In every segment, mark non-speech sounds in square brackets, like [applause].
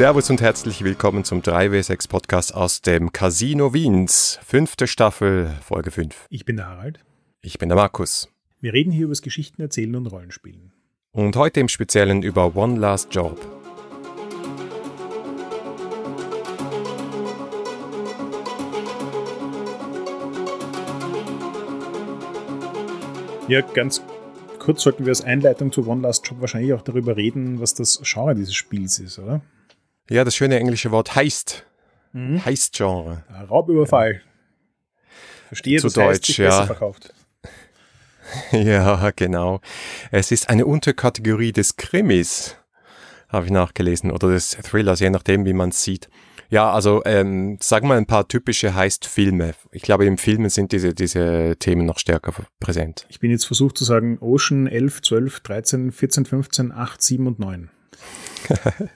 Servus und herzlich willkommen zum 3W6 Podcast aus dem Casino Wiens. Fünfte Staffel, Folge 5. Ich bin der Harald. Ich bin der Markus. Wir reden hier über das Geschichten erzählen und Rollenspielen. Und heute im Speziellen über One Last Job. Ja, ganz kurz sollten wir als Einleitung zu One Last Job wahrscheinlich auch darüber reden, was das Genre dieses Spiels ist, oder? Ja, das schöne englische Wort heißt. Mhm. Heist-Genre. Raubüberfall. Ja. Verstehe, Zu das Deutsch, heißt, sich ja. besser verkauft. [laughs] Ja, genau. Es ist eine Unterkategorie des Krimis, habe ich nachgelesen, oder des Thrillers, je nachdem, wie man es sieht. Ja, also ähm, sag mal ein paar typische Heist-Filme. Ich glaube, im Filmen sind diese, diese Themen noch stärker präsent. Ich bin jetzt versucht zu sagen Ocean 11, 12, 13, 14, 15, 8, 7 und 9. [laughs]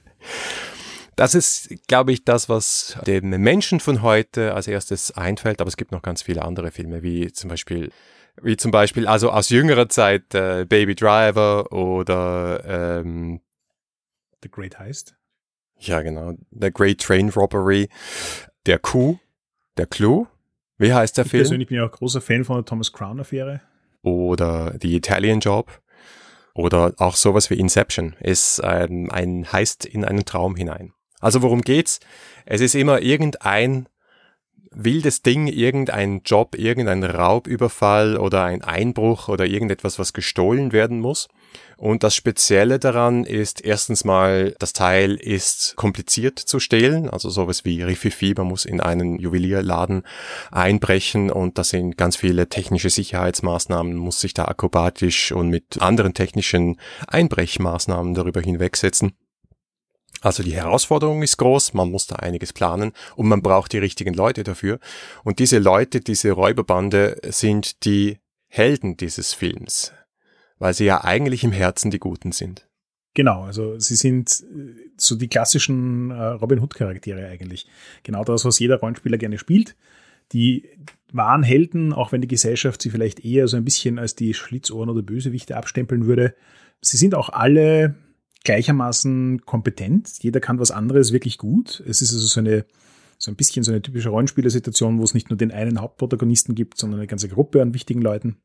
Das ist, glaube ich, das, was dem Menschen von heute als erstes einfällt, aber es gibt noch ganz viele andere Filme, wie zum Beispiel, wie zum Beispiel, also aus jüngerer Zeit äh, Baby Driver oder ähm, The Great Heist. Ja, genau. The Great Train Robbery, der Coup, der Clou. Wie heißt der ich Film? persönlich bin ja auch großer Fan von der Thomas Crown Affäre. Oder The Italian Job. Oder auch sowas wie Inception ist ähm, ein Heist in einen Traum hinein. Also worum geht's? Es ist immer irgendein wildes Ding, irgendein Job, irgendein Raubüberfall oder ein Einbruch oder irgendetwas, was gestohlen werden muss. Und das Spezielle daran ist erstens mal, das Teil ist kompliziert zu stehlen, also sowas wie Riffifi, man muss in einen Juwelierladen einbrechen und das sind ganz viele technische Sicherheitsmaßnahmen, muss sich da akrobatisch und mit anderen technischen Einbrechmaßnahmen darüber hinwegsetzen. Also die Herausforderung ist groß, man muss da einiges planen und man braucht die richtigen Leute dafür. Und diese Leute, diese Räuberbande sind die Helden dieses Films, weil sie ja eigentlich im Herzen die Guten sind. Genau, also sie sind äh, so die klassischen äh, Robin Hood-Charaktere eigentlich. Genau das, was jeder Rollenspieler gerne spielt. Die wahren Helden, auch wenn die Gesellschaft sie vielleicht eher so ein bisschen als die Schlitzohren oder Bösewichte abstempeln würde. Sie sind auch alle gleichermaßen kompetent. Jeder kann was anderes wirklich gut. Es ist also so eine so ein bisschen so eine typische Rollenspielersituation, wo es nicht nur den einen Hauptprotagonisten gibt, sondern eine ganze Gruppe an wichtigen Leuten.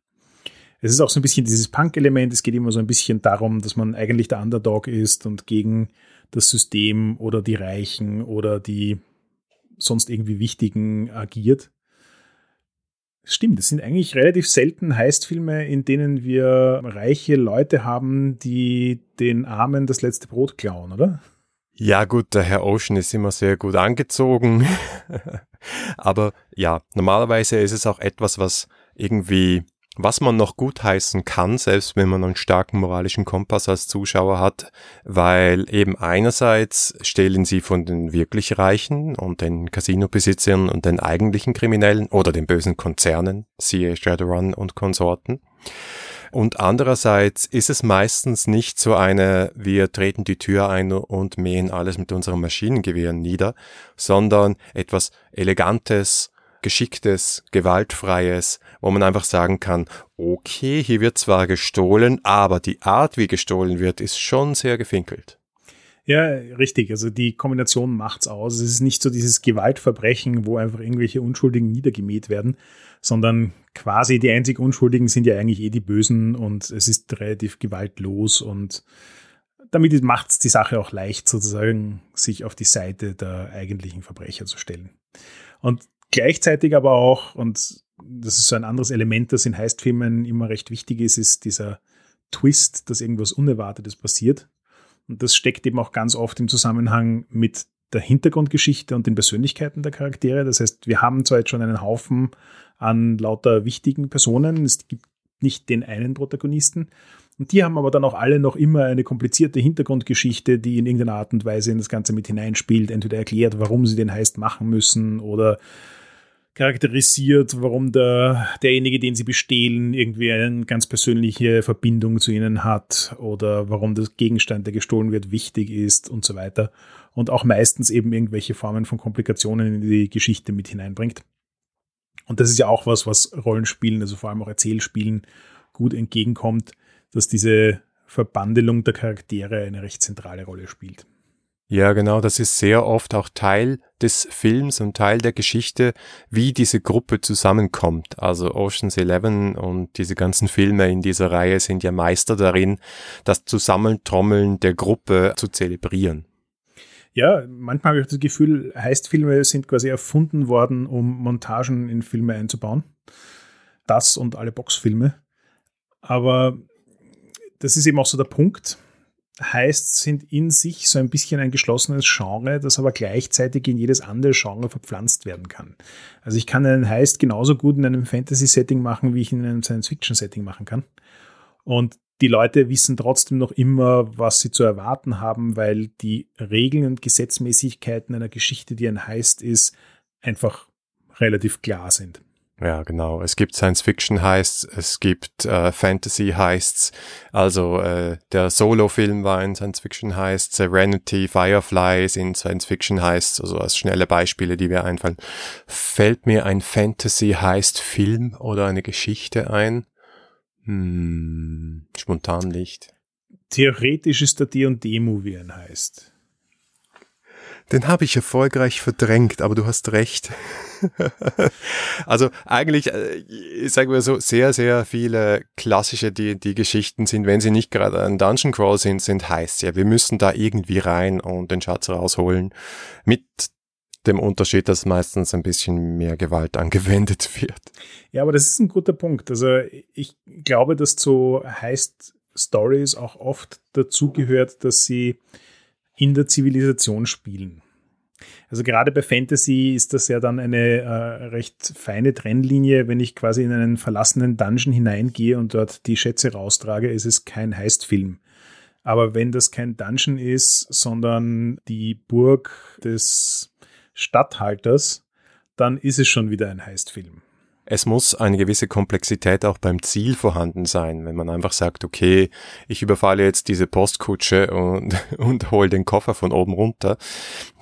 Es ist auch so ein bisschen dieses Punk-Element. Es geht immer so ein bisschen darum, dass man eigentlich der Underdog ist und gegen das System oder die Reichen oder die sonst irgendwie Wichtigen agiert. Stimmt, es sind eigentlich relativ selten Heistfilme, in denen wir reiche Leute haben, die den Armen das letzte Brot klauen, oder? Ja gut, der Herr Ocean ist immer sehr gut angezogen. [laughs] Aber ja, normalerweise ist es auch etwas, was irgendwie, was man noch gut heißen kann, selbst wenn man einen starken moralischen Kompass als Zuschauer hat, weil eben einerseits stehlen sie von den wirklich Reichen und den Casino-Besitzern und den eigentlichen Kriminellen oder den bösen Konzernen, siehe Shadowrun und Konsorten. Und andererseits ist es meistens nicht so eine, wir treten die Tür ein und mähen alles mit unserem Maschinengewehr nieder, sondern etwas Elegantes, Geschicktes, Gewaltfreies, wo man einfach sagen kann, okay, hier wird zwar gestohlen, aber die Art, wie gestohlen wird, ist schon sehr gefinkelt. Ja, richtig. Also die Kombination macht's aus. Es ist nicht so dieses Gewaltverbrechen, wo einfach irgendwelche Unschuldigen niedergemäht werden, sondern quasi die einzig Unschuldigen sind ja eigentlich eh die Bösen und es ist relativ gewaltlos und damit macht es die Sache auch leicht, sozusagen sich auf die Seite der eigentlichen Verbrecher zu stellen. Und gleichzeitig aber auch, und das ist so ein anderes Element, das in Heistfilmen immer recht wichtig ist, ist dieser Twist, dass irgendwas Unerwartetes passiert. Und das steckt eben auch ganz oft im Zusammenhang mit der Hintergrundgeschichte und den Persönlichkeiten der Charaktere. Das heißt, wir haben zwar jetzt schon einen Haufen an lauter wichtigen Personen, es gibt nicht den einen Protagonisten, und die haben aber dann auch alle noch immer eine komplizierte Hintergrundgeschichte, die in irgendeiner Art und Weise in das Ganze mit hineinspielt, entweder erklärt, warum sie den Heist machen müssen oder charakterisiert, warum der, derjenige, den sie bestehlen, irgendwie eine ganz persönliche Verbindung zu ihnen hat oder warum das Gegenstand, der gestohlen wird, wichtig ist und so weiter. Und auch meistens eben irgendwelche Formen von Komplikationen in die Geschichte mit hineinbringt. Und das ist ja auch was, was Rollenspielen, also vor allem auch Erzählspielen, gut entgegenkommt, dass diese Verbandelung der Charaktere eine recht zentrale Rolle spielt. Ja, genau, das ist sehr oft auch Teil des Films und Teil der Geschichte, wie diese Gruppe zusammenkommt. Also Ocean's Eleven und diese ganzen Filme in dieser Reihe sind ja Meister darin, das Zusammentrommeln der Gruppe zu zelebrieren. Ja, manchmal habe ich das Gefühl, Heistfilme sind quasi erfunden worden, um Montagen in Filme einzubauen. Das und alle Boxfilme. Aber das ist eben auch so der Punkt heißt, sind in sich so ein bisschen ein geschlossenes Genre, das aber gleichzeitig in jedes andere Genre verpflanzt werden kann. Also ich kann einen Heist genauso gut in einem Fantasy-Setting machen, wie ich in einem Science-Fiction-Setting machen kann. Und die Leute wissen trotzdem noch immer, was sie zu erwarten haben, weil die Regeln und Gesetzmäßigkeiten einer Geschichte, die ein Heist ist, einfach relativ klar sind. Ja, genau. Es gibt Science-Fiction-Heists, es gibt äh, Fantasy-Heists. Also äh, der Solo-Film war ein Science-Fiction-Heist, Serenity, Firefly sind Science-Fiction-Heists, also als schnelle Beispiele, die mir einfallen. Fällt mir ein Fantasy-Heist-Film oder eine Geschichte ein? Hm, spontan nicht. Theoretisch ist der D&D-Movie ein Heist. Den habe ich erfolgreich verdrängt, aber du hast recht. [laughs] also eigentlich, äh, sagen wir so, sehr, sehr viele klassische die, die Geschichten sind, wenn sie nicht gerade ein Dungeon Crawl sind, sind heiß. Ja, wir müssen da irgendwie rein und den Schatz rausholen. Mit dem Unterschied, dass meistens ein bisschen mehr Gewalt [laughs] angewendet wird. Ja, aber das ist ein guter Punkt. Also ich glaube, dass zu Heist Stories auch oft dazugehört, dass sie in der Zivilisation spielen. Also gerade bei Fantasy ist das ja dann eine äh, recht feine Trennlinie. Wenn ich quasi in einen verlassenen Dungeon hineingehe und dort die Schätze raustrage, ist es kein Heistfilm. Aber wenn das kein Dungeon ist, sondern die Burg des Statthalters, dann ist es schon wieder ein Heistfilm es muss eine gewisse Komplexität auch beim Ziel vorhanden sein. Wenn man einfach sagt, okay, ich überfalle jetzt diese Postkutsche und, [laughs] und hole den Koffer von oben runter,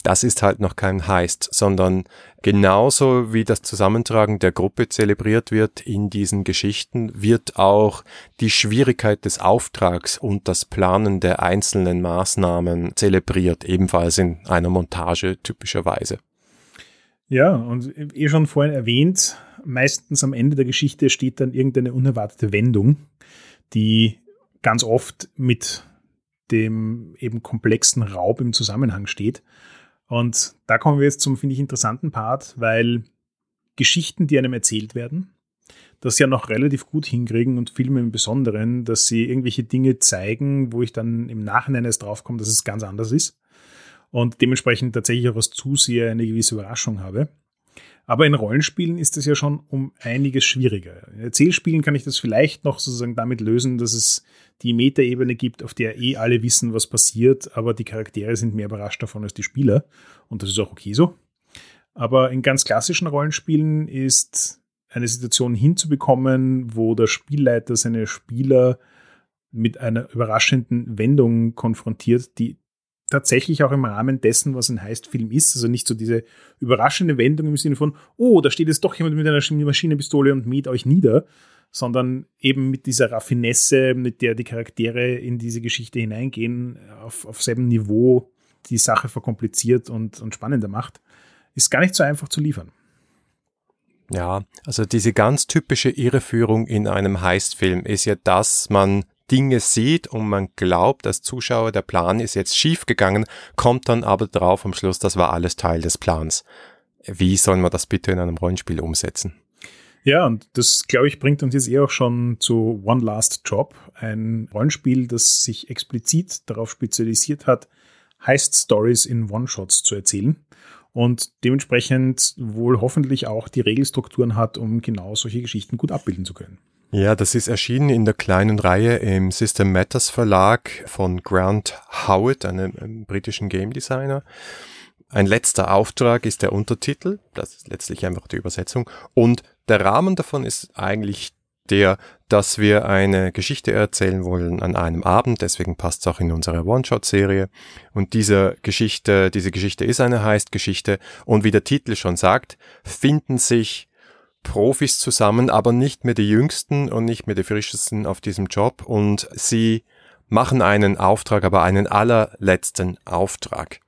das ist halt noch kein Heist, sondern genauso wie das Zusammentragen der Gruppe zelebriert wird in diesen Geschichten, wird auch die Schwierigkeit des Auftrags und das Planen der einzelnen Maßnahmen zelebriert, ebenfalls in einer Montage typischerweise. Ja, und eh schon vorhin erwähnt, meistens am Ende der Geschichte steht dann irgendeine unerwartete Wendung, die ganz oft mit dem eben komplexen Raub im Zusammenhang steht. Und da kommen wir jetzt zum, finde ich, interessanten Part, weil Geschichten, die einem erzählt werden, das ja noch relativ gut hinkriegen und Filme im Besonderen, dass sie irgendwelche Dinge zeigen, wo ich dann im Nachhinein erst draufkomme, dass es ganz anders ist und dementsprechend tatsächlich auch als Zuseher eine gewisse Überraschung habe. Aber in Rollenspielen ist es ja schon um einiges schwieriger. In Erzählspielen kann ich das vielleicht noch sozusagen damit lösen, dass es die Metaebene gibt, auf der eh alle wissen, was passiert, aber die Charaktere sind mehr überrascht davon als die Spieler. Und das ist auch okay so. Aber in ganz klassischen Rollenspielen ist eine Situation hinzubekommen, wo der Spielleiter seine Spieler mit einer überraschenden Wendung konfrontiert, die tatsächlich auch im Rahmen dessen, was ein Heist-Film ist. Also nicht so diese überraschende Wendung im Sinne von, oh, da steht jetzt doch jemand mit einer Maschinenpistole und mäht euch nieder, sondern eben mit dieser Raffinesse, mit der die Charaktere in diese Geschichte hineingehen, auf, auf selben Niveau die Sache verkompliziert und, und spannender macht, ist gar nicht so einfach zu liefern. Ja, also diese ganz typische Irreführung in einem Heist-Film ist ja, dass man Dinge sieht und man glaubt als Zuschauer, der Plan ist jetzt schief gegangen, kommt dann aber drauf am Schluss, das war alles Teil des Plans. Wie soll man das bitte in einem Rollenspiel umsetzen? Ja, und das, glaube ich, bringt uns jetzt eh auch schon zu One Last Job, ein Rollenspiel, das sich explizit darauf spezialisiert hat, Heist-Stories in One-Shots zu erzählen und dementsprechend wohl hoffentlich auch die Regelstrukturen hat, um genau solche Geschichten gut abbilden zu können. Ja, das ist erschienen in der kleinen Reihe im System Matters Verlag von Grant Howard, einem, einem britischen Game Designer. Ein letzter Auftrag ist der Untertitel, das ist letztlich einfach die Übersetzung. Und der Rahmen davon ist eigentlich der, dass wir eine Geschichte erzählen wollen an einem Abend, deswegen passt es auch in unsere One-Shot-Serie. Und diese Geschichte, diese Geschichte ist eine Heist-Geschichte und wie der Titel schon sagt, finden sich Profis zusammen, aber nicht mehr die jüngsten und nicht mehr die frischesten auf diesem Job und sie machen einen Auftrag, aber einen allerletzten Auftrag.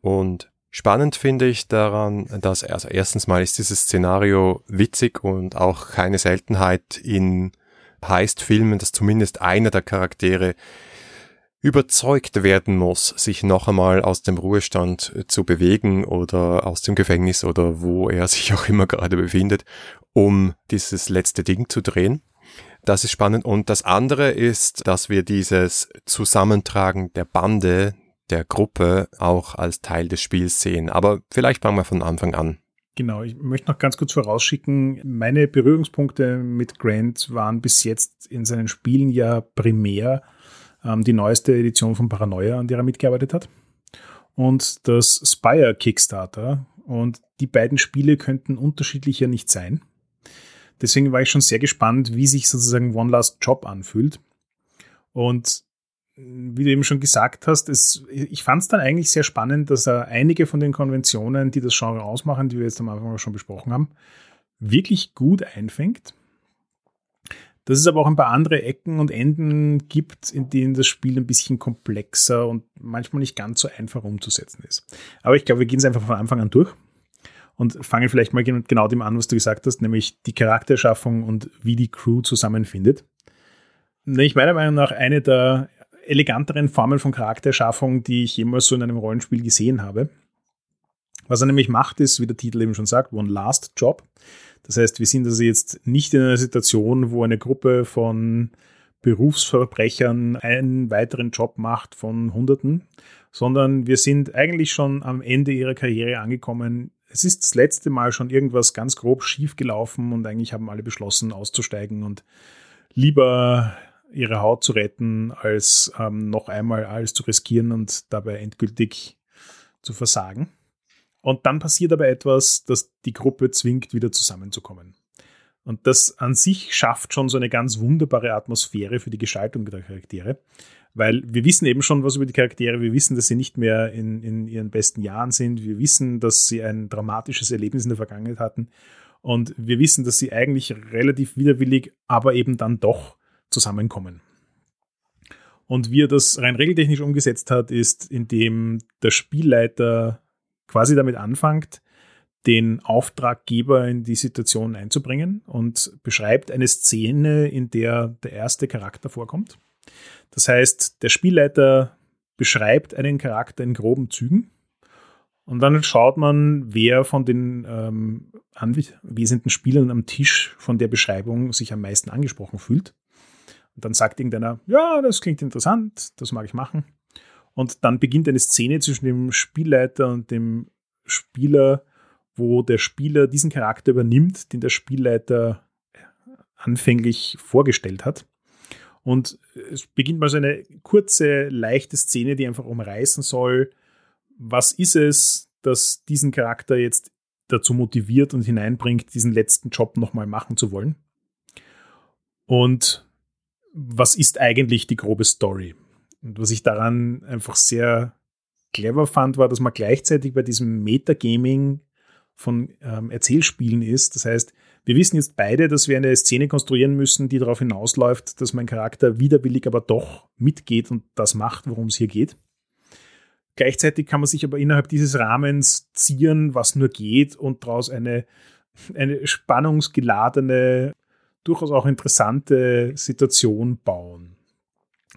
Und spannend finde ich daran, dass also erstens mal ist dieses Szenario witzig und auch keine Seltenheit in Heist-Filmen, dass zumindest einer der Charaktere überzeugt werden muss, sich noch einmal aus dem Ruhestand zu bewegen oder aus dem Gefängnis oder wo er [laughs] sich auch immer gerade befindet, um dieses letzte Ding zu drehen. Das ist spannend. Und das andere ist, dass wir dieses Zusammentragen der Bande, der Gruppe auch als Teil des Spiels sehen. Aber vielleicht fangen wir von Anfang an. Genau, ich möchte noch ganz kurz vorausschicken, meine Berührungspunkte mit Grant waren bis jetzt in seinen Spielen ja primär ähm, die neueste Edition von Paranoia, an der er mitgearbeitet hat, und das Spire Kickstarter. Und die beiden Spiele könnten unterschiedlicher nicht sein. Deswegen war ich schon sehr gespannt, wie sich sozusagen One Last Job anfühlt. Und wie du eben schon gesagt hast, es, ich fand es dann eigentlich sehr spannend, dass er einige von den Konventionen, die das Genre ausmachen, die wir jetzt am Anfang schon besprochen haben, wirklich gut einfängt dass es aber auch ein paar andere Ecken und Enden gibt, in denen das Spiel ein bisschen komplexer und manchmal nicht ganz so einfach umzusetzen ist. Aber ich glaube, wir gehen es einfach von Anfang an durch und fangen vielleicht mal genau dem an, was du gesagt hast, nämlich die Charakterschaffung und wie die Crew zusammenfindet. Nämlich meiner Meinung nach eine der eleganteren Formeln von Charakterschaffung, die ich jemals so in einem Rollenspiel gesehen habe. Was er nämlich macht, ist, wie der Titel eben schon sagt, One Last Job. Das heißt, wir sind also jetzt nicht in einer Situation, wo eine Gruppe von Berufsverbrechern einen weiteren Job macht von Hunderten, sondern wir sind eigentlich schon am Ende ihrer Karriere angekommen. Es ist das letzte Mal schon irgendwas ganz grob schief gelaufen und eigentlich haben alle beschlossen, auszusteigen und lieber ihre Haut zu retten, als ähm, noch einmal alles zu riskieren und dabei endgültig zu versagen. Und dann passiert aber etwas, das die Gruppe zwingt, wieder zusammenzukommen. Und das an sich schafft schon so eine ganz wunderbare Atmosphäre für die Gestaltung der Charaktere, weil wir wissen eben schon was über die Charaktere, wir wissen, dass sie nicht mehr in, in ihren besten Jahren sind, wir wissen, dass sie ein dramatisches Erlebnis in der Vergangenheit hatten und wir wissen, dass sie eigentlich relativ widerwillig, aber eben dann doch zusammenkommen. Und wie er das rein regeltechnisch umgesetzt hat, ist, indem der Spielleiter quasi damit anfängt, den Auftraggeber in die Situation einzubringen und beschreibt eine Szene, in der der erste Charakter vorkommt. Das heißt, der Spielleiter beschreibt einen Charakter in groben Zügen und dann schaut man, wer von den ähm, anwesenden Spielern am Tisch von der Beschreibung sich am meisten angesprochen fühlt. Und dann sagt irgendeiner, ja, das klingt interessant, das mag ich machen. Und dann beginnt eine Szene zwischen dem Spielleiter und dem Spieler, wo der Spieler diesen Charakter übernimmt, den der Spielleiter anfänglich vorgestellt hat. Und es beginnt mal so eine kurze, leichte Szene, die einfach umreißen soll, was ist es, das diesen Charakter jetzt dazu motiviert und hineinbringt, diesen letzten Job nochmal machen zu wollen. Und was ist eigentlich die grobe Story? Und was ich daran einfach sehr clever fand, war, dass man gleichzeitig bei diesem Metagaming von ähm, Erzählspielen ist. Das heißt, wir wissen jetzt beide, dass wir eine Szene konstruieren müssen, die darauf hinausläuft, dass mein Charakter widerwillig aber doch mitgeht und das macht, worum es hier geht. Gleichzeitig kann man sich aber innerhalb dieses Rahmens zieren, was nur geht und daraus eine, eine spannungsgeladene, durchaus auch interessante Situation bauen.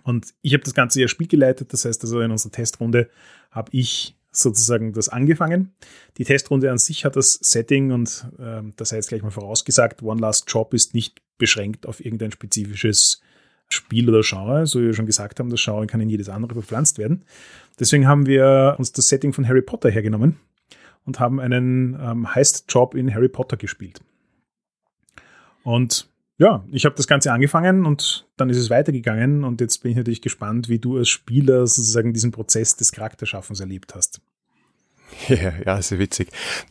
Und ich habe das Ganze ja spielgeleitet, das heißt also in unserer Testrunde habe ich sozusagen das angefangen. Die Testrunde an sich hat das Setting und äh, das sei jetzt gleich mal vorausgesagt, One Last Job ist nicht beschränkt auf irgendein spezifisches Spiel oder Genre. So wie wir schon gesagt haben, das Genre kann in jedes andere verpflanzt werden. Deswegen haben wir uns das Setting von Harry Potter hergenommen und haben einen ähm, Heist-Job in Harry Potter gespielt. Und ja, ich habe das Ganze angefangen und dann ist es weitergegangen und jetzt bin ich natürlich gespannt, wie du als Spieler sozusagen diesen Prozess des Charakterschaffens erlebt hast. [laughs] Ja, ja, ist witzig.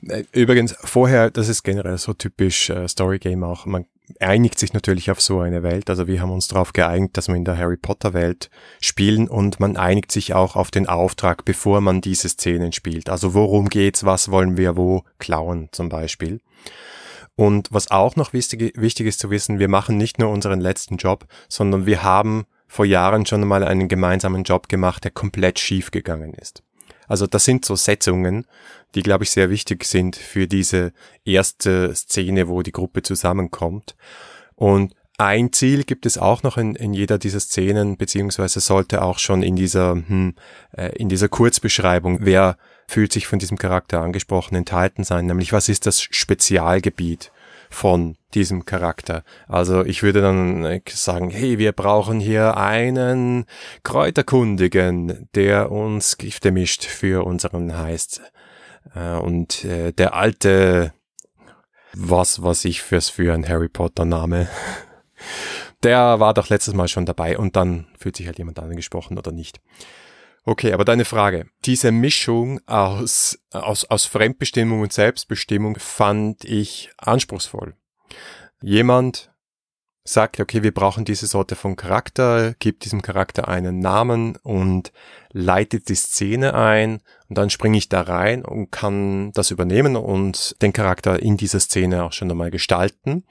Äh, übrigens, vorher, das ist generell so typisch äh, Storygame auch. Man einigt sich natürlich auf so eine Welt. Also wir haben uns darauf geeinigt, dass wir in der Harry Potter Welt spielen und man einigt sich auch auf den Auftrag, bevor man diese Szenen spielt. Also worum geht's, was wollen wir wo klauen zum Beispiel. Und was auch noch wichtig, wichtig ist zu wissen, wir machen nicht nur unseren letzten Job, sondern wir haben vor Jahren schon mal einen gemeinsamen Job gemacht, der komplett schief gegangen ist. Also das sind so Setzungen, die, glaube ich, sehr wichtig sind für diese erste Szene, wo die Gruppe zusammenkommt. Und ein Ziel gibt es auch noch in, in jeder dieser Szenen, beziehungsweise sollte auch schon in dieser, hm, äh, in dieser Kurzbeschreibung, wer fühlt sich von diesem Charakter angesprochen, enthalten sein, nämlich was ist das Spezialgebiet von diesem Charakter. Also ich würde dann äh, sagen, hey, wir brauchen hier einen Kräuterkundigen, der uns Gifte mischt für unseren Heist. Äh, und äh, der alte, was was ich fürs für ein Harry Potter Name, [laughs] der war doch letztes Mal schon dabei und dann fühlt sich halt jemand angesprochen oder nicht. Okay, aber deine Frage. Diese Mischung aus, aus, aus Fremdbestimmung und Selbstbestimmung fand ich anspruchsvoll. Jemand sagt, okay, wir brauchen diese Sorte von Charakter, gibt diesem Charakter einen Namen und leitet die Szene ein und dann springe ich da rein und kann das übernehmen und den Charakter in dieser Szene auch schon einmal gestalten.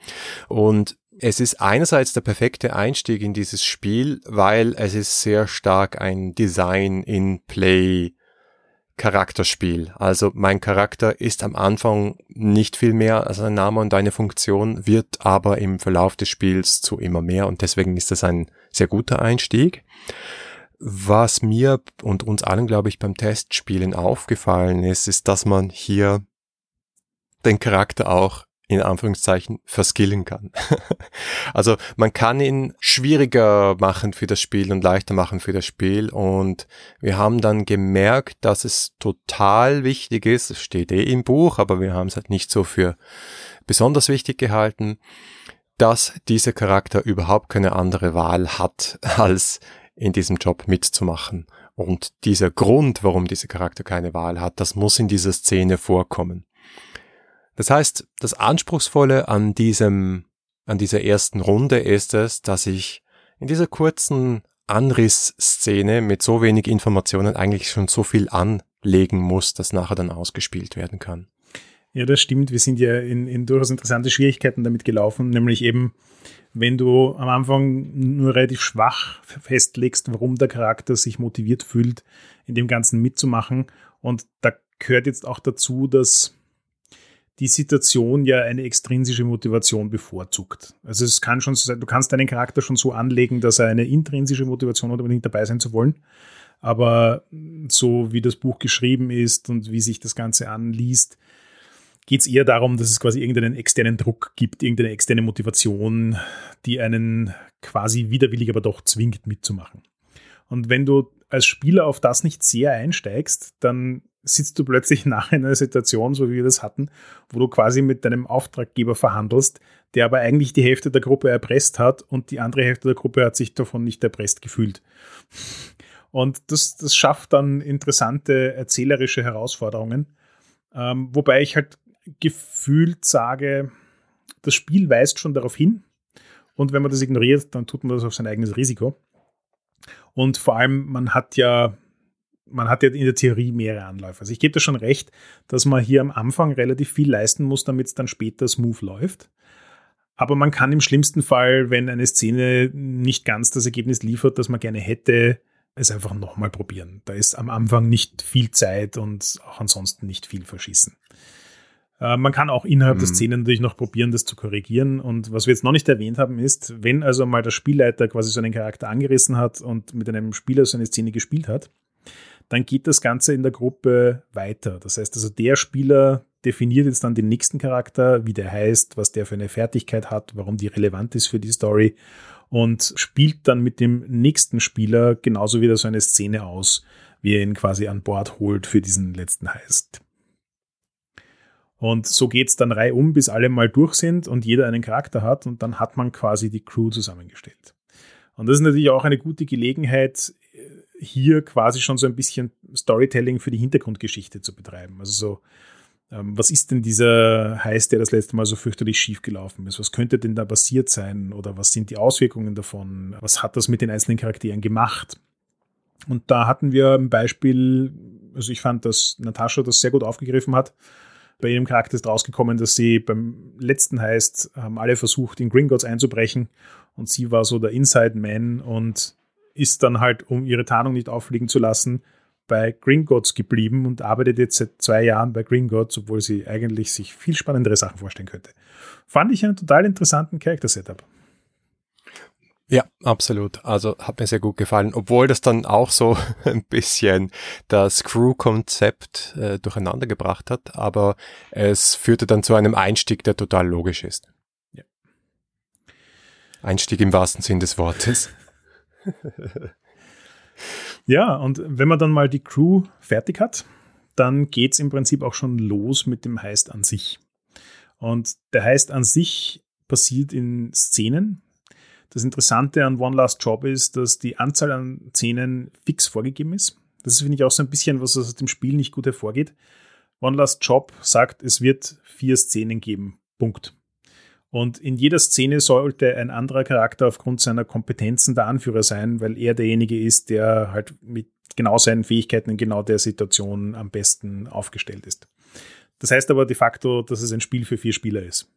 Und es ist einerseits der perfekte Einstieg in dieses Spiel, weil es ist sehr stark ein Design in Play Charakterspiel. Also mein Charakter ist am Anfang nicht viel mehr als ein Name und eine Funktion, wird aber im Verlauf des Spiels zu immer mehr und deswegen ist das ein sehr guter Einstieg. Was mir und uns allen, glaube ich, beim Testspielen aufgefallen ist, ist, dass man hier den Charakter auch in Anführungszeichen verskillen kann. [laughs] also man kann ihn schwieriger machen für das Spiel und leichter machen für das Spiel und wir haben dann gemerkt, dass es total wichtig ist, es steht eh im Buch, aber wir haben es halt nicht so für besonders wichtig gehalten, dass dieser Charakter überhaupt keine andere Wahl hat, [laughs] als in diesem Job mitzumachen. Und dieser Grund, warum dieser Charakter keine Wahl hat, das muss in dieser Szene vorkommen. Das heißt, das Anspruchsvolle an diesem, an dieser ersten Runde ist es, dass ich in dieser kurzen Anrissszene mit so wenig Informationen eigentlich schon so viel anlegen muss, dass nachher dann ausgespielt werden kann. Ja, das stimmt. Wir sind ja in, in durchaus interessante Schwierigkeiten damit gelaufen, nämlich eben, wenn du am Anfang nur relativ schwach festlegst, warum der Charakter sich motiviert fühlt, in dem Ganzen mitzumachen. Und da gehört jetzt auch dazu, dass die Situation ja eine extrinsische Motivation bevorzugt. Also es kann schon sein, du kannst deinen Charakter schon so anlegen, dass er eine intrinsische Motivation hat, unbedingt dabei sein zu wollen. Aber so wie das Buch geschrieben ist und wie sich das Ganze anliest, geht es eher darum, dass es quasi irgendeinen externen Druck gibt, irgendeine externe Motivation, die einen quasi widerwillig aber doch zwingt mitzumachen. Und wenn du als Spieler auf das nicht sehr einsteigst, dann sitzt du plötzlich [laughs] nach in einer Situation, so wie wir das hatten, wo du quasi mit deinem Auftraggeber verhandelst, der aber eigentlich die Hälfte der Gruppe erpresst hat und die andere Hälfte der Gruppe hat sich davon nicht erpresst gefühlt. [laughs] Und das, das schafft dann interessante erzählerische Herausforderungen, ähm, wobei ich halt gefühlt sage, das Spiel weist schon darauf hin und wenn man das ignoriert, dann tut man das auf sein eigenes Risiko. Und vor allem, man hat ja man hat ja in der Theorie mehrere Anläufe. Also ich gebe dir schon recht, dass man hier am Anfang relativ viel leisten muss, damit es dann später smooth läuft. Aber man kann im schlimmsten Fall, wenn eine Szene nicht ganz das Ergebnis liefert, das man gerne hätte, es einfach nochmal probieren. Da ist am Anfang nicht viel Zeit und auch ansonsten nicht viel verschießen. Äh, man kann auch innerhalb mhm. der Szene natürlich noch probieren, das zu korrigieren. Und was wir jetzt noch nicht erwähnt haben, ist, wenn also mal der Spielleiter quasi so einen Charakter angerissen hat und mit einem Spieler so eine Szene gespielt hat, dann geht das Ganze in der Gruppe weiter. Das heißt also, der Spieler definiert jetzt dann den nächsten Charakter, wie der heißt, was der für eine Fertigkeit hat, warum die relevant ist für die Story und spielt dann mit dem nächsten Spieler genauso wieder so eine Szene aus, wie er ihn quasi an Bord holt für diesen letzten Heist. Und so geht es dann reihum, bis alle mal durch sind und jeder einen Charakter hat und dann hat man quasi die Crew zusammengestellt. Und das ist natürlich auch eine gute Gelegenheit, hier quasi schon so ein bisschen Storytelling für die Hintergrundgeschichte zu betreiben. Also so, ähm, was ist denn dieser Heiß, der das letzte Mal so fürchterlich schief gelaufen ist? Was könnte denn da passiert sein? Oder was sind die Auswirkungen davon? Was hat das mit den einzelnen Charakteren gemacht? Und da hatten wir ein Beispiel, also ich fand, dass Natascha das sehr gut aufgegriffen hat. Bei ihrem Charakter ist rausgekommen, dass sie beim letzten heißt, haben alle versucht, in Gringotts einzubrechen und sie war so der Inside Man und ist dann halt, um ihre Tarnung nicht auffliegen zu lassen, bei Gringotts geblieben und arbeitet jetzt seit zwei Jahren bei Gringotts, obwohl sie eigentlich sich viel spannendere Sachen vorstellen könnte. Fand ich einen total interessanten Charakter-Setup. Ja, absolut. Also hat mir sehr gut gefallen, obwohl das dann auch so [laughs] ein bisschen das Crew-Konzept äh, durcheinander gebracht hat, aber es führte dann zu einem Einstieg, der total logisch ist. Ja. Einstieg im wahrsten Sinn des Wortes. Ja, und wenn man dann mal die Crew fertig hat, dann geht es im Prinzip auch schon los mit dem Heist an sich. Und der Heist an sich passiert in Szenen, das Interessante an One Last Job ist, dass die Anzahl an Szenen fix vorgegeben ist. Das ist, finde ich, auch so ein bisschen, was aus dem Spiel nicht gut hervorgeht. One Last Job sagt, es wird vier Szenen geben. Punkt. Und in jeder Szene sollte ein anderer Charakter aufgrund seiner Kompetenzen der Anführer sein, weil er derjenige ist, der halt mit genau seinen Fähigkeiten in genau der Situation am besten aufgestellt ist. Das heißt aber de facto, dass es ein Spiel für vier Spieler ist.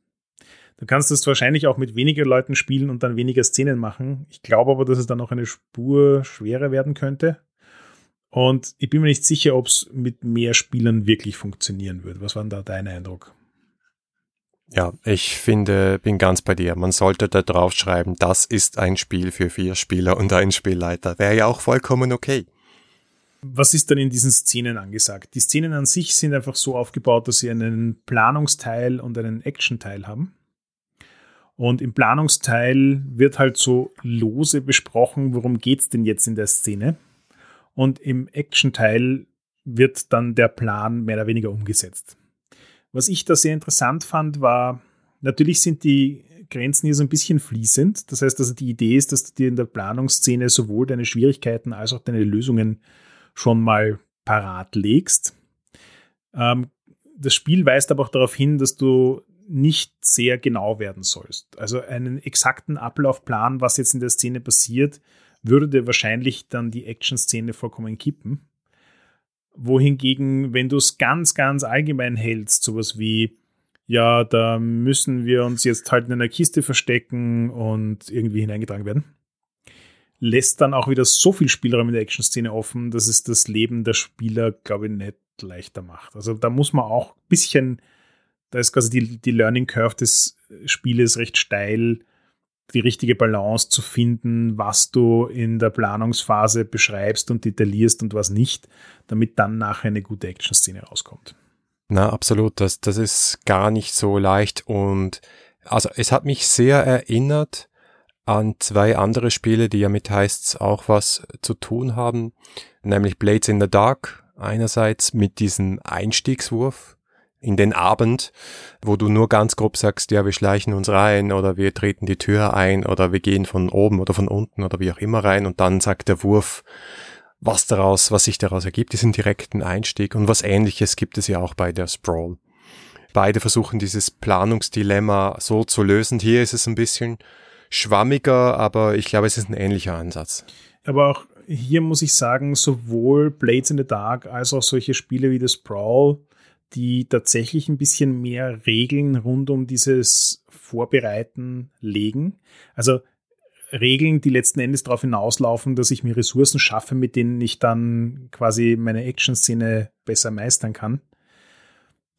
Du kannst das wahrscheinlich auch mit weniger Leuten spielen und dann weniger Szenen machen. Ich glaube aber, dass es dann auch eine Spur schwerer werden könnte. Und ich bin mir nicht sicher, ob es mit mehr Spielern wirklich funktionieren wird. Was war denn da dein Eindruck? Ja, ich finde, bin ganz bei dir. Man sollte da drauf schreiben, das ist ein Spiel für vier Spieler und ein Spielleiter. Wäre ja auch vollkommen okay. Was ist dann in diesen Szenen angesagt? Die Szenen an sich sind einfach so aufgebaut, dass sie einen Planungsteil und einen Actionteil haben. Und im Planungsteil wird halt so lose besprochen, worum geht es denn jetzt in der Szene. Und im Action-Teil wird dann der Plan mehr oder weniger umgesetzt. Was ich da sehr interessant fand, war, natürlich sind die Grenzen hier so ein bisschen fließend. Das heißt also, die Idee ist, dass du dir in der Planungsszene sowohl deine Schwierigkeiten als auch deine Lösungen schon mal parat legst. Ähm, das Spiel weist aber auch darauf hin, dass du nicht sehr genau werden sollst. Also einen exakten Ablaufplan, was jetzt in der Szene passiert, würde wahrscheinlich dann die Action-Szene vollkommen kippen. Wohingegen, wenn du es ganz, ganz allgemein hältst, sowas wie, ja, da müssen wir uns jetzt halt in einer Kiste verstecken und irgendwie hineingetragen werden, lässt dann auch wieder so viel Spielraum in der Action-Szene offen, dass es das Leben der Spieler, glaube ich, nicht leichter macht. Also da muss man auch ein bisschen da ist quasi die, die Learning Curve des Spieles recht steil, die richtige Balance zu finden, was du in der Planungsphase beschreibst und detaillierst und was nicht, damit dann nachher eine gute Action-Szene rauskommt. Na, absolut. Das, das ist gar nicht so leicht und also es hat mich sehr erinnert an zwei andere Spiele, die ja mit Heists auch was zu tun haben, nämlich Blades in the Dark einerseits mit diesem Einstiegswurf, in den Abend, wo du nur ganz grob sagst, ja, wir schleichen uns rein oder wir treten die Tür ein oder wir gehen von oben oder von unten oder wie auch immer rein und dann sagt der Wurf, was daraus, was sich daraus ergibt, diesen direkten Einstieg und was ähnliches gibt es ja auch bei der Sprawl. Beide versuchen dieses Planungsdilemma so zu lösen. Hier ist es ein bisschen schwammiger, aber ich glaube, es ist ein ähnlicher Ansatz. Aber auch hier muss ich sagen, sowohl Blades in the Dark als auch solche Spiele wie The Sprawl die tatsächlich ein bisschen mehr Regeln rund um dieses Vorbereiten legen. Also Regeln, die letzten Endes darauf hinauslaufen, dass ich mir Ressourcen schaffe, mit denen ich dann quasi meine Action-Szene besser meistern kann.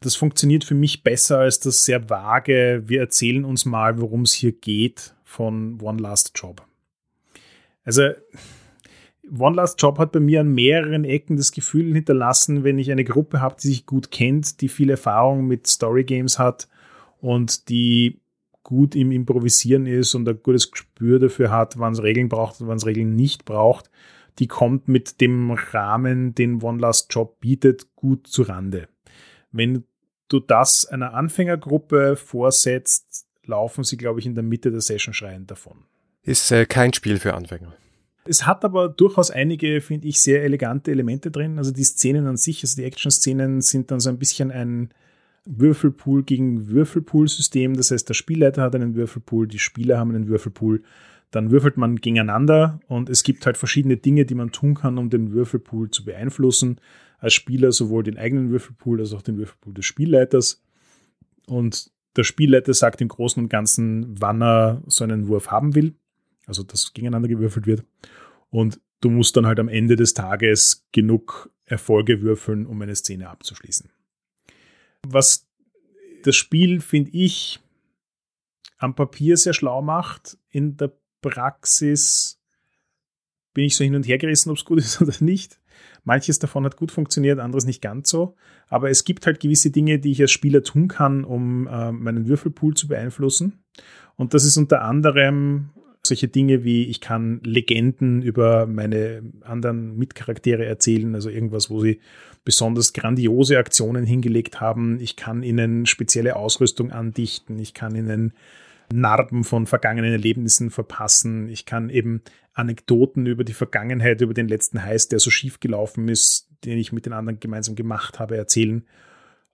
Das funktioniert für mich besser als das sehr vage, wir erzählen uns mal, worum es hier geht von One Last Job. Also One Last Job hat bei mir an mehreren Ecken das Gefühl hinterlassen, wenn ich eine Gruppe habe, die sich gut kennt, die viel Erfahrung mit Story Games hat und die gut im Improvisieren ist und ein gutes Gespür dafür hat, wann es Regeln braucht und wann es Regeln nicht braucht, die kommt mit dem Rahmen, den One Last Job bietet, gut zu Rande. Wenn du das einer Anfängergruppe vorsetzt, laufen sie, glaube ich, in der Mitte der Session schreiend davon. Ist äh, kein Spiel für Anfänger. Es hat aber durchaus einige, finde ich, sehr elegante Elemente drin. Also die Szenen an sich, also die Action-Szenen sind dann so ein bisschen ein Würfelpool gegen Würfelpool-System. Das heißt, der Spielleiter hat einen Würfelpool, die Spieler haben einen Würfelpool. Dann würfelt man gegeneinander und es gibt halt verschiedene Dinge, die man tun kann, um den Würfelpool zu beeinflussen. Als Spieler sowohl den eigenen Würfelpool als auch den Würfelpool des Spielleiters. Und der Spielleiter sagt im Großen und Ganzen, wann er so einen Wurf haben will also dass gegeneinander gewürfelt wird. Und du musst dann halt am Ende des Tages genug Erfolge würfeln, um eine Szene abzuschließen. Was das Spiel, finde ich, am Papier sehr schlau macht, in der Praxis bin ich so hin und her gerissen, ob es gut [laughs] ist oder nicht. Manches davon hat gut funktioniert, anderes nicht ganz so. Aber es gibt halt gewisse Dinge, die ich als Spieler tun kann, um äh, meinen Würfelpool zu beeinflussen. Und das ist unter anderem solche Dinge wie, ich kann Legenden über meine anderen Mitcharaktere erzählen, also irgendwas, wo sie besonders grandiose Aktionen hingelegt haben. Ich kann ihnen spezielle Ausrüstung andichten. Ich kann ihnen Narben von vergangenen Erlebnissen verpassen. Ich kann eben Anekdoten über die Vergangenheit, über den letzten Heiß, der so schief gelaufen ist, den ich mit den anderen gemeinsam gemacht habe, erzählen.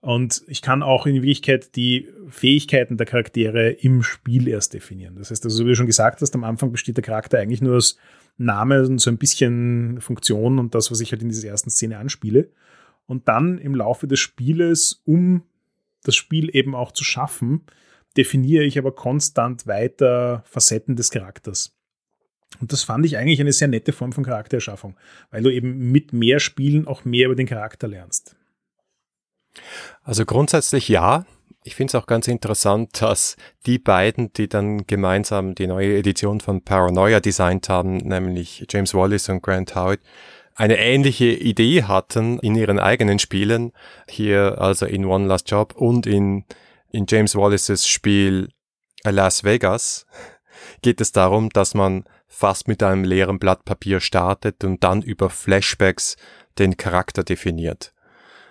Und ich kann auch in Wirklichkeit die Fähigkeiten der Charaktere im Spiel erst definieren. Das heißt, also, wie du schon gesagt hast, am Anfang besteht der Charakter eigentlich nur aus Name und so ein bisschen Funktion und das, was ich halt in dieser ersten Szene anspiele. Und dann im Laufe des Spieles, um das Spiel eben auch zu schaffen, definiere ich aber konstant weiter Facetten des Charakters. Und das fand ich eigentlich eine sehr nette Form von Charaktererschaffung, weil du eben mit mehr Spielen auch mehr über den Charakter lernst. Also grundsätzlich ja. Ich finde es auch ganz interessant, dass die beiden, die dann gemeinsam die neue Edition von Paranoia designt haben, nämlich James Wallace und Grant Howard, eine ähnliche Idee hatten in ihren eigenen Spielen, hier also in One Last Job und in, in James Wallaces Spiel Las Vegas, geht es darum, dass man fast mit einem leeren Blatt Papier startet und dann über Flashbacks den Charakter definiert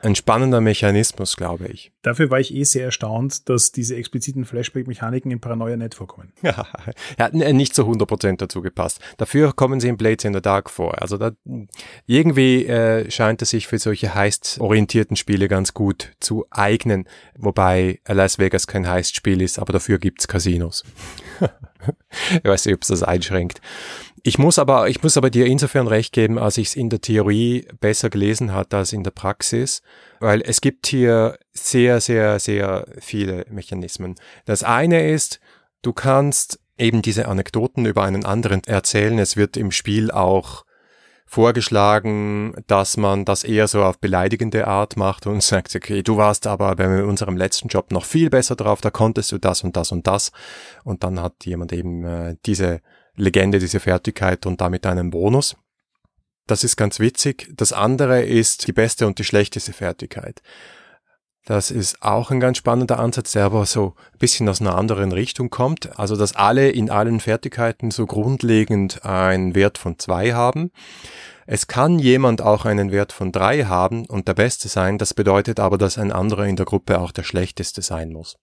ein spannender Mechanismus, glaube ich. Dafür war ich eh sehr erstaunt, dass diese expliziten Flashback-Mechaniken in Paranoia nicht vorkommen. [laughs] Ja, er hat nicht zu 100% dazu gepasst. Dafür kommen sie in Blades in the Dark vor. Also da, irgendwie äh, scheint es sich für solche heist-orientierten Spiele ganz gut zu eignen, wobei Las Vegas kein Heist-Spiel ist, aber dafür gibt's Casinos. [laughs] ich weiß nicht, ob es das einschränkt. Ich muss aber, ich muss aber dir insofern recht geben, als ich es in der Theorie besser gelesen hatte als in der Praxis, weil es gibt hier sehr, sehr, sehr viele Mechanismen. Das eine ist, du kannst eben diese Anekdoten über einen anderen erzählen. Es wird im Spiel auch vorgeschlagen, dass man das eher so auf beleidigende Art macht und [laughs] sagt, okay, du warst aber bei unserem letzten Job noch viel besser drauf, da konntest du das und das und das. Und dann hat jemand eben äh, diese Legende, diese Fertigkeit und damit einen Bonus. Das ist ganz witzig. Das andere ist die beste und die schlechteste Fertigkeit. Das ist auch ein ganz spannender Ansatz, der aber so ein bisschen aus einer anderen Richtung kommt. Also, dass alle in allen Fertigkeiten so grundlegend einen Wert von zwei haben. Es kann jemand auch einen Wert von drei haben und der Beste sein. Das bedeutet aber, dass ein anderer in der Gruppe auch der Schlechteste sein muss.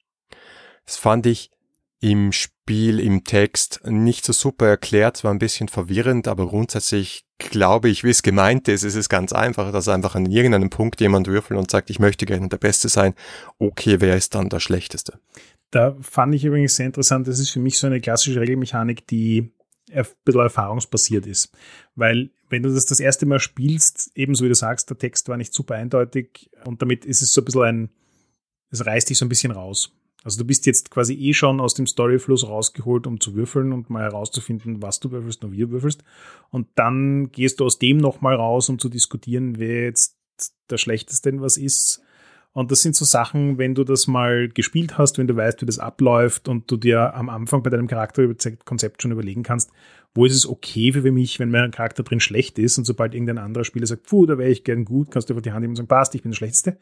Das fand ich im Spiel, im Text nicht so super erklärt, es war ein bisschen verwirrend, aber grundsätzlich glaube ich, wie es gemeint ist, es ist ganz einfach, dass einfach an irgendeinem Punkt jemand würfelt und sagt, ich möchte gerne der Beste sein. Okay, wer ist dann der Schlechteste? Da fand ich übrigens sehr interessant, das ist für mich so eine klassische Regelmechanik, die ein bisschen erfahrungsbasiert ist. Weil wenn du das das erste Mal spielst, ebenso wie du sagst, der Text war nicht super eindeutig und damit ist es so ein bisschen ein, es reißt dich so ein bisschen raus. Also du bist jetzt quasi eh schon aus dem Storyfluss rausgeholt, um zu würfeln und mal herauszufinden, was du würfelst und wie du würfelst. Und dann gehst du aus dem nochmal raus, um zu diskutieren, wer jetzt der Schlechteste was ist. Und das sind so Sachen, wenn du das mal gespielt hast, wenn du weißt, wie das abläuft und du dir am Anfang bei deinem Charakterkonzept schon überlegen kannst, wo ist es okay für mich, wenn mein Charakter drin schlecht ist und sobald irgendein anderer Spieler sagt, puh, da wäre ich gern gut, kannst du einfach die Hand nehmen und sagen, passt, ich bin der Schlechteste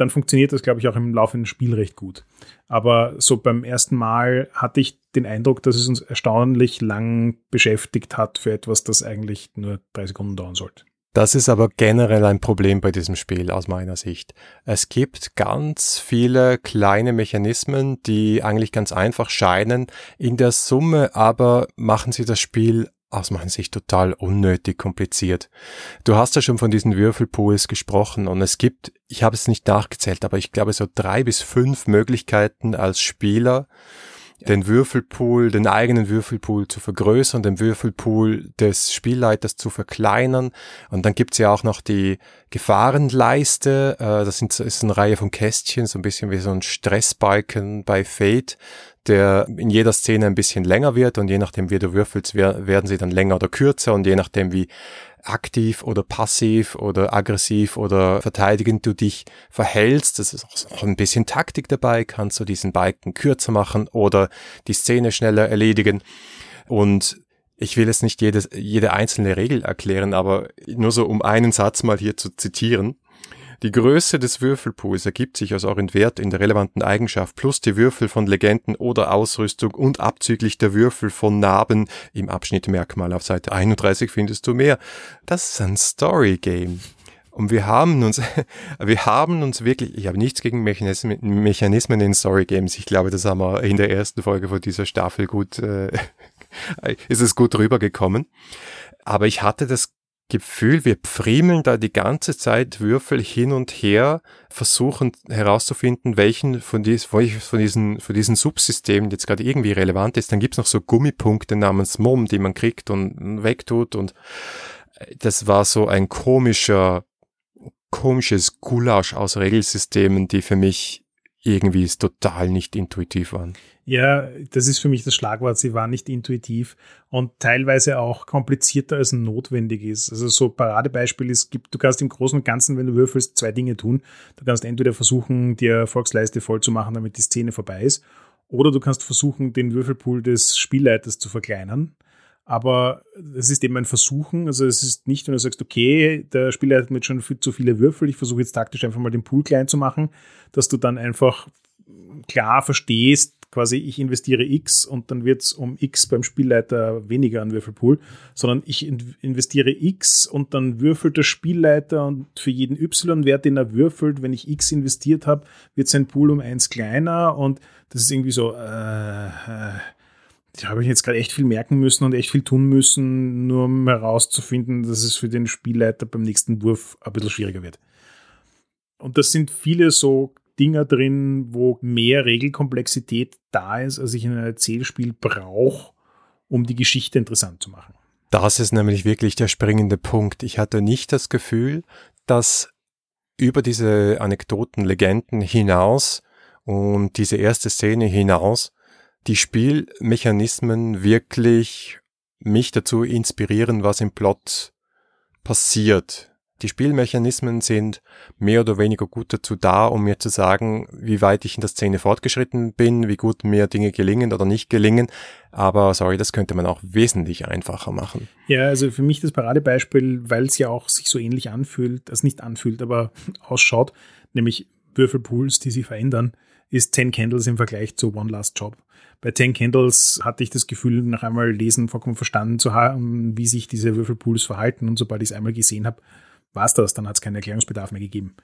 dann funktioniert das, glaube ich, auch im laufenden Spiel recht gut. Aber so beim ersten Mal hatte ich den Eindruck, dass es uns erstaunlich lang beschäftigt hat für etwas, das eigentlich nur drei Sekunden dauern sollte. Das ist aber generell ein Problem bei diesem Spiel aus meiner Sicht. Es gibt ganz viele kleine Mechanismen, die eigentlich ganz einfach scheinen. In der Summe aber machen sie das Spiel aus meiner Sicht total unnötig kompliziert. Du hast ja schon von diesen Würfelpools gesprochen und es gibt, ich habe es nicht nachgezählt, aber ich glaube so drei bis fünf Möglichkeiten als Spieler, den Würfelpool, den eigenen Würfelpool zu vergrößern, den Würfelpool des Spielleiters zu verkleinern. Und dann gibt's ja auch noch die Gefahrenleiste. Äh, das ist eine Reihe von Kästchen, so ein bisschen wie so ein Stressbalken bei Fate, der in jeder Szene ein bisschen länger wird und je nachdem, wie du würfelst, werden sie dann länger oder kürzer und je nachdem, wie aktiv oder passiv oder aggressiv oder verteidigend du dich verhältst. Das ist auch ein bisschen Taktik dabei. Kannst du diesen Balken kürzer machen oder die Szene schneller erledigen. Und ich will jetzt nicht jedes, jede einzelne Regel erklären, aber nur so um einen Satz mal hier zu zitieren. Die Größe des Würfelpools ergibt sich aus euren Wert in der relevanten Eigenschaft plus die Würfel von Legenden oder Ausrüstung und abzüglich der Würfel von Narben im Abschnitt Merkmal auf Seite 31 findest du mehr. Das ist ein Story Game. Und wir haben uns, [laughs] wir haben uns wirklich, ich habe nichts gegen Mechanismen, in Story Games. Ich glaube, das haben wir in der ersten Folge von dieser Staffel gut, äh, [laughs] ist es gut rübergekommen. Aber ich hatte das Gefühl, wir friemeln da die ganze Zeit Würfel hin und her, versuchen herauszufinden, welchen von, dies, von, diesen, von diesen Subsystemen jetzt gerade irgendwie relevant ist. Dann gibt's noch so Gummipunkte namens Mom, die man kriegt und wegtut. Und äh, das war so ein komischer, komisches Gulasch aus Regelsystemen, die für mich irgendwie total nicht intuitiv waren. Ja, das ist für mich das Schlagwort. Sie war nicht intuitiv und teilweise auch komplizierter als notwendig ist. Also so Paradebeispiel ist, gibt, du kannst im Großen und Ganzen, wenn du würfelst, zwei Dinge tun. Du kannst entweder versuchen, die Erfolgsleiste voll zu machen, damit die Szene vorbei ist, oder du kannst versuchen, den Würfelpool des Spielleiters zu verkleinern. Aber es ist eben ein Versuchen. Also es ist nicht, wenn du sagst, okay, der Spieler hat mit schon viel zu viele Würfel, ich versuche jetzt taktisch einfach mal den Pool klein zu machen, dass du dann einfach klar verstehst, quasi ich investiere X und dann wird es um X beim Spielleiter weniger an Würfelpool, sondern ich investiere X und dann würfelt der Spielleiter und für jeden Y-Wert, den er würfelt, wenn ich X investiert habe, wird sein Pool um eins kleiner und das ist irgendwie so, äh, äh, da habe ich jetzt gerade echt viel merken müssen und echt viel tun müssen, nur um herauszufinden, dass es für den Spielleiter beim nächsten Wurf ein bisschen schwieriger wird. Und das sind viele so Dinger drin, wo mehr Regelkomplexität da ist, als ich in einem Erzählspiel brauche, um die Geschichte interessant zu machen. Das ist nämlich wirklich der springende Punkt. Ich hatte nicht das Gefühl, dass über diese Anekdoten, Legenden hinaus und diese erste Szene hinaus die Spielmechanismen wirklich mich dazu inspirieren, was im Plot passiert. Die Spielmechanismen sind mehr oder weniger gut dazu da, um mir zu sagen, wie weit ich in der Szene fortgeschritten bin, wie gut mir Dinge gelingen oder nicht gelingen. Aber sorry, das könnte man auch wesentlich einfacher machen. Ja, also für mich das Paradebeispiel, weil es ja auch sich so ähnlich anfühlt, das nicht anfühlt, aber [laughs] ausschaut, nämlich Würfelpools, die sich verändern, ist 10 Candles im Vergleich zu One Last Job. Bei 10 Candles hatte ich das Gefühl, nach einmal lesen vollkommen verstanden zu haben, wie sich diese Würfelpools verhalten. Und sobald ich es einmal gesehen habe, war es das, dann hat es keinen Erklärungsbedarf mehr gegeben.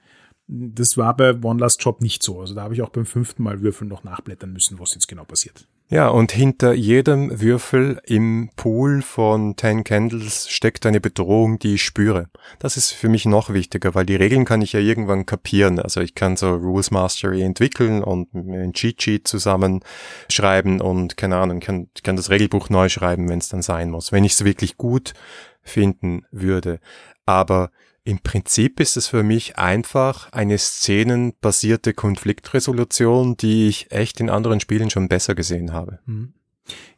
Das war bei One Last Job nicht so. Also da habe ich auch beim fünften Mal Würfeln noch nachblättern müssen, was jetzt genau passiert. Ja, und hinter jedem Würfel im Pool von Ten Candles steckt eine Bedrohung, die ich spüre. Das ist für mich noch wichtiger, weil die Regeln kann ich ja irgendwann kapieren. Also ich kann so Rules Mastery entwickeln und ein Cheat Sheet zusammenschreiben und keine Ahnung, kann, kann das Regelbuch neu schreiben, wenn es dann sein muss, wenn ich es wirklich gut finden würde. Aber im Prinzip ist es für mich einfach eine szenenbasierte Konfliktresolution, die ich echt in anderen Spielen schon besser gesehen habe. Mhm.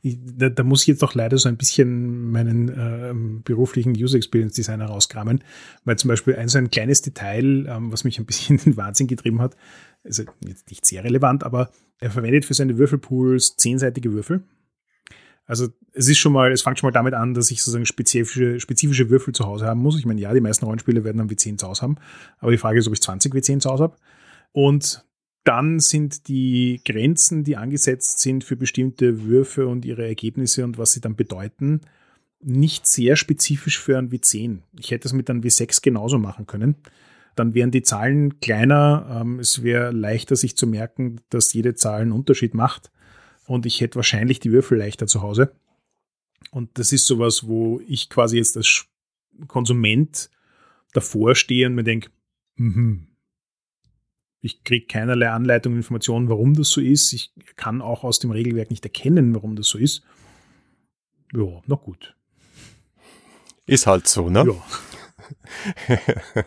Da, da, muss ich jetzt auch leider so ein bisschen meinen äh, beruflichen User Experience Designer rauskramen, weil zum Beispiel ein so ein kleines Detail, ähm, was mich ein bisschen [laughs] in den Wahnsinn getrieben hat, also jetzt nicht sehr relevant, aber er verwendet für seine Würfelpools zehnseitige Würfel also es ist schon mal, es fängt schon mal damit an, dass ich sozusagen spezifische, spezifische Würfel zu Hause haben muss. Ich meine, ja, die meisten Rollenspiele werden dann W10 zu Hause haben, aber die Frage ist, ob ich 20 W10 zu Hause habe. Und dann sind die Grenzen, die angesetzt sind für bestimmte Würfe und ihre Ergebnisse und was sie dann bedeuten, nicht sehr spezifisch für ein W10. Ich hätte es mit einem W6 genauso machen können. Dann wären die Zahlen kleiner. Ähm, es wäre leichter, sich zu merken, dass jede Zahl einen Unterschied macht und ich hätte wahrscheinlich die Würfel leichter zu Hause. Und das ist sowas, wo ich quasi jetzt als Konsument davor stehe und mir denke, mhm. ich kriege keinerlei Anleitung, Informationen, warum das so ist. Ich kann auch aus dem Regelwerk nicht erkennen, warum das so ist. Ja, na gut. Ist halt so, ne? Ja. [laughs]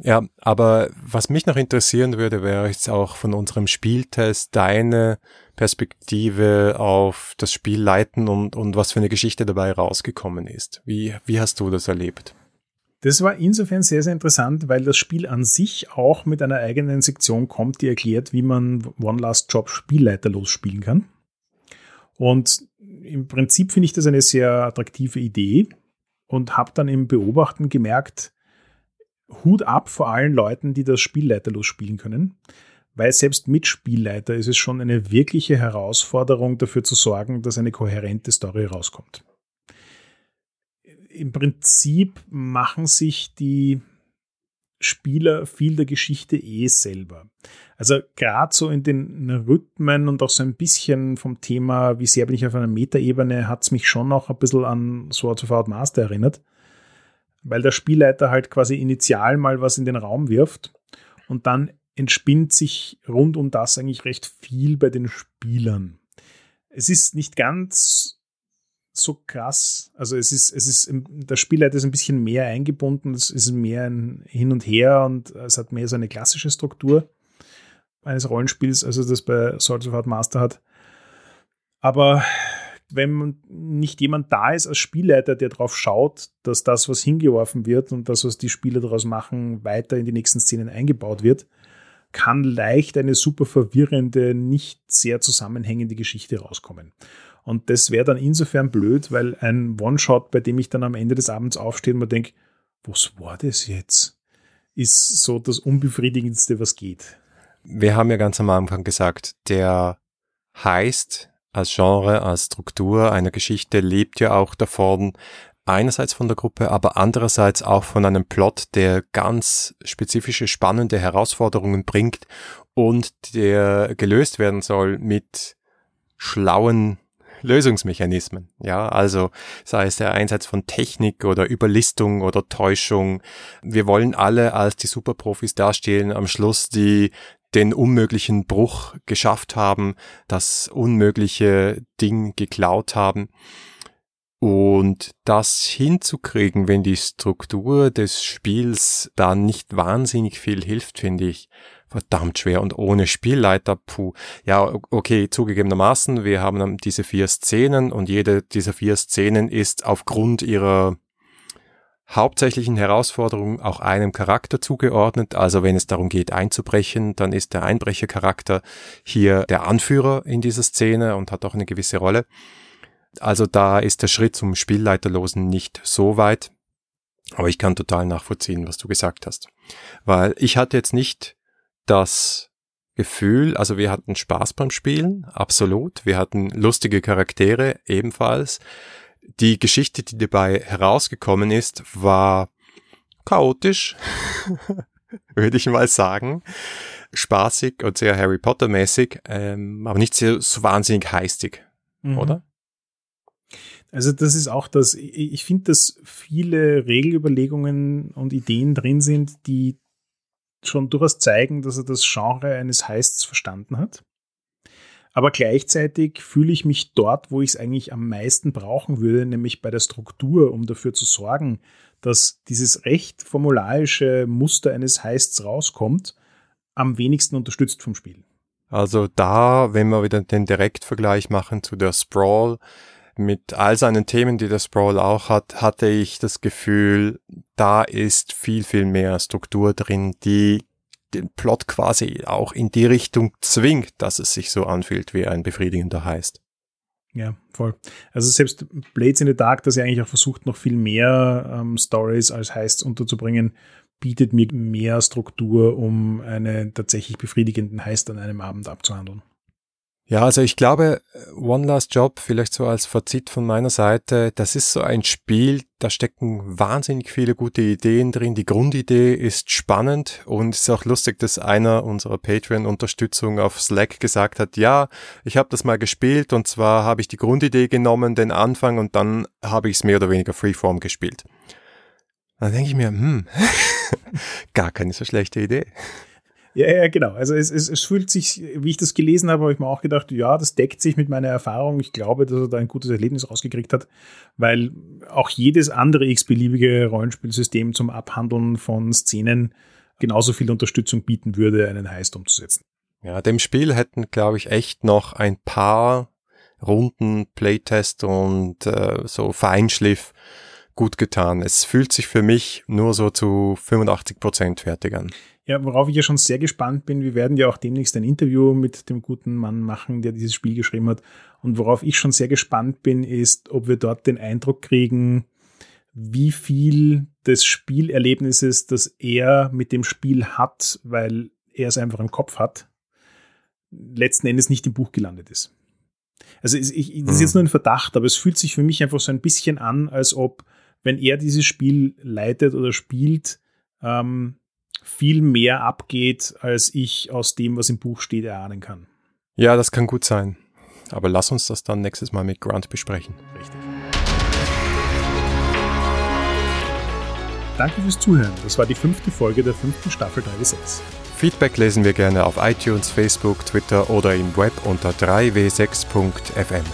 Ja, aber was mich noch interessieren würde, wäre jetzt auch von unserem Spieltest deine Perspektive auf das Spiel leiten und, und was für eine Geschichte dabei rausgekommen ist. Wie, wie hast du das erlebt? Das war insofern sehr, sehr interessant, weil das Spiel an sich auch mit einer eigenen Sektion kommt, die erklärt, wie man One Last Job spielleiterlos spielen kann. Und im Prinzip finde ich das eine sehr attraktive Idee und habe dann im Beobachten gemerkt, Hut ab vor allen Leuten, die das spielleiterlos spielen können, weil selbst mit Spielleiter ist es schon eine wirkliche Herausforderung, dafür zu sorgen, dass eine kohärente Story rauskommt. Im Prinzip machen sich die Spieler viel der Geschichte eh selber. Also gerade so in den Rhythmen und auch so ein bisschen vom Thema, wie sehr bin ich auf einer Metaebene, hat es mich schon noch ein bisschen an Swords of Art Master erinnert weil der Spielleiter halt quasi initial mal was in den Raum wirft und dann entspinnt sich rund um das eigentlich recht viel bei den Spielern. Es ist nicht ganz so krass, also es ist, es ist, der Spielleiter ist ein bisschen mehr eingebunden, es ist mehr ein Hin und Her und es hat mehr so eine klassische Struktur eines Rollenspiels, als das bei Swords of Art Master hat. Aber wenn nicht jemand da ist als Spielleiter, der darauf schaut, dass das, was hingeworfen wird und das, was die Spieler daraus machen, weiter in die nächsten Szenen eingebaut wird, kann leicht eine super verwirrende, nicht sehr zusammenhängende Geschichte rauskommen. Und das wäre dann insofern blöd, weil ein One-Shot, bei dem ich dann am Ende des Abends aufstehe und mir denke, was war das jetzt? Ist so das Unbefriedigendste, was geht. Wir haben ja ganz am Anfang gesagt, der heißt als Genre, als Struktur einer Geschichte lebt ja auch davon, einerseits von der Gruppe, aber andererseits auch von einem Plot, der ganz spezifische, spannende Herausforderungen bringt und der gelöst werden soll mit schlauen Lösungsmechanismen. Ja, also sei es der Einsatz von Technik oder Überlistung oder Täuschung. Wir wollen alle als die Superprofis dastehen am Schluss, die den unmöglichen Bruch geschafft haben, das unmögliche Ding geklaut haben. Und das hinzukriegen, wenn die Struktur des Spiels da nicht wahnsinnig viel hilft, finde ich verdammt schwer. Und ohne Spielleiter, puh, ja, okay, zugegebenermaßen, wir haben diese vier Szenen und jede dieser vier Szenen ist aufgrund ihrer hauptsächlichen Herausforderung auch einem Charakter zugeordnet. Also wenn es darum geht einzubrechen, dann ist der Einbrechercharakter hier der Anführer in dieser Szene und hat auch eine gewisse Rolle. Also da ist der Schritt zum Spielleiterlosen nicht so weit. Aber ich kann total nachvollziehen, was du gesagt hast. Weil ich hatte jetzt nicht das Gefühl, also wir hatten Spaß beim Spielen, absolut. Wir hatten lustige Charaktere ebenfalls die Geschichte, die dabei herausgekommen ist, war chaotisch, [laughs] würde ich mal sagen. Spaßig und sehr Harry Potter mäßig, ähm, aber nicht so, so wahnsinnig heistig, mhm. oder? Also das ist auch das, ich finde, dass viele Regelüberlegungen und Ideen drin sind, die schon durchaus zeigen, dass er das Genre eines Heists verstanden hat. Aber gleichzeitig fühle ich mich dort, wo ich es eigentlich am meisten brauchen würde, nämlich bei der Struktur, um dafür zu sorgen, dass dieses recht formularische Muster eines Heists rauskommt, am wenigsten unterstützt vom Spiel. Also da, wenn wir wieder den Direktvergleich machen zu der Sprawl, mit all seinen Themen, die der Sprawl auch hat, hatte ich das Gefühl, da ist viel, viel mehr Struktur drin, die den Plot quasi auch in die Richtung zwingt, dass es sich so anfühlt wie ein befriedigender heißt. Ja, voll. Also selbst Blades in the Dark, das ja eigentlich auch versucht, noch viel mehr ähm, Stories als heißt unterzubringen, bietet mir mehr Struktur, um einen tatsächlich befriedigenden Heist an einem Abend abzuhandeln. Ja, also ich glaube, One Last Job, vielleicht so als Fazit von meiner Seite, das ist so ein Spiel, da stecken wahnsinnig viele gute Ideen drin. Die Grundidee ist spannend und es ist auch lustig, dass einer unserer Patreon-Unterstützung auf Slack gesagt hat, ja, ich habe das mal gespielt und zwar habe ich die Grundidee genommen, den Anfang und dann habe ich es mehr oder weniger Freeform gespielt. Dann denke ich mir, hm, [laughs] gar keine so schlechte Idee. Ja, ja, genau. Also es, es, es fühlt sich, wie ich das gelesen habe, habe ich mir auch gedacht, ja, das deckt sich mit meiner Erfahrung. Ich glaube, dass er da ein gutes Erlebnis rausgekriegt hat, weil auch jedes andere x-beliebige Rollenspielsystem zum Abhandeln von Szenen genauso viel Unterstützung bieten würde, einen Heist umzusetzen. Ja, dem Spiel hätten, glaube ich, echt noch ein paar Runden Playtest und äh, so Feinschliff gut getan. Es fühlt sich für mich nur so zu 85 Prozent fertig an. Ja, worauf ich ja schon sehr gespannt bin, wir werden ja auch demnächst ein Interview mit dem guten Mann machen, der dieses Spiel geschrieben hat. Und worauf ich schon sehr gespannt bin, ist, ob wir dort den Eindruck kriegen, wie viel des Spielerlebnisses, das er mit dem Spiel hat, weil er es einfach im Kopf hat, letzten Endes nicht im Buch gelandet ist. Also ich, das ist jetzt mhm. nur ein Verdacht, aber es fühlt sich für mich einfach so ein bisschen an, als ob, wenn er dieses Spiel leitet oder spielt, ähm, viel mehr abgeht, als ich aus dem, was im Buch steht, erahnen kann. Ja, das kann gut sein. Aber lass uns das dann nächstes Mal mit Grant besprechen. Richtig. Danke fürs Zuhören. Das war die fünfte Folge der fünften Staffel 3W6. Feedback lesen wir gerne auf iTunes, Facebook, Twitter oder im Web unter 3w6.fm.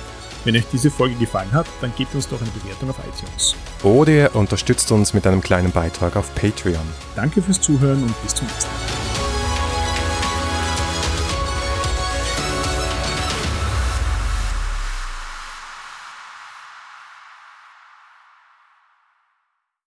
Wenn euch diese Folge gefallen hat, dann gebt uns doch eine Bewertung auf iTunes. Oder ihr unterstützt uns mit einem kleinen Beitrag auf Patreon. Danke fürs Zuhören und bis zum nächsten Mal.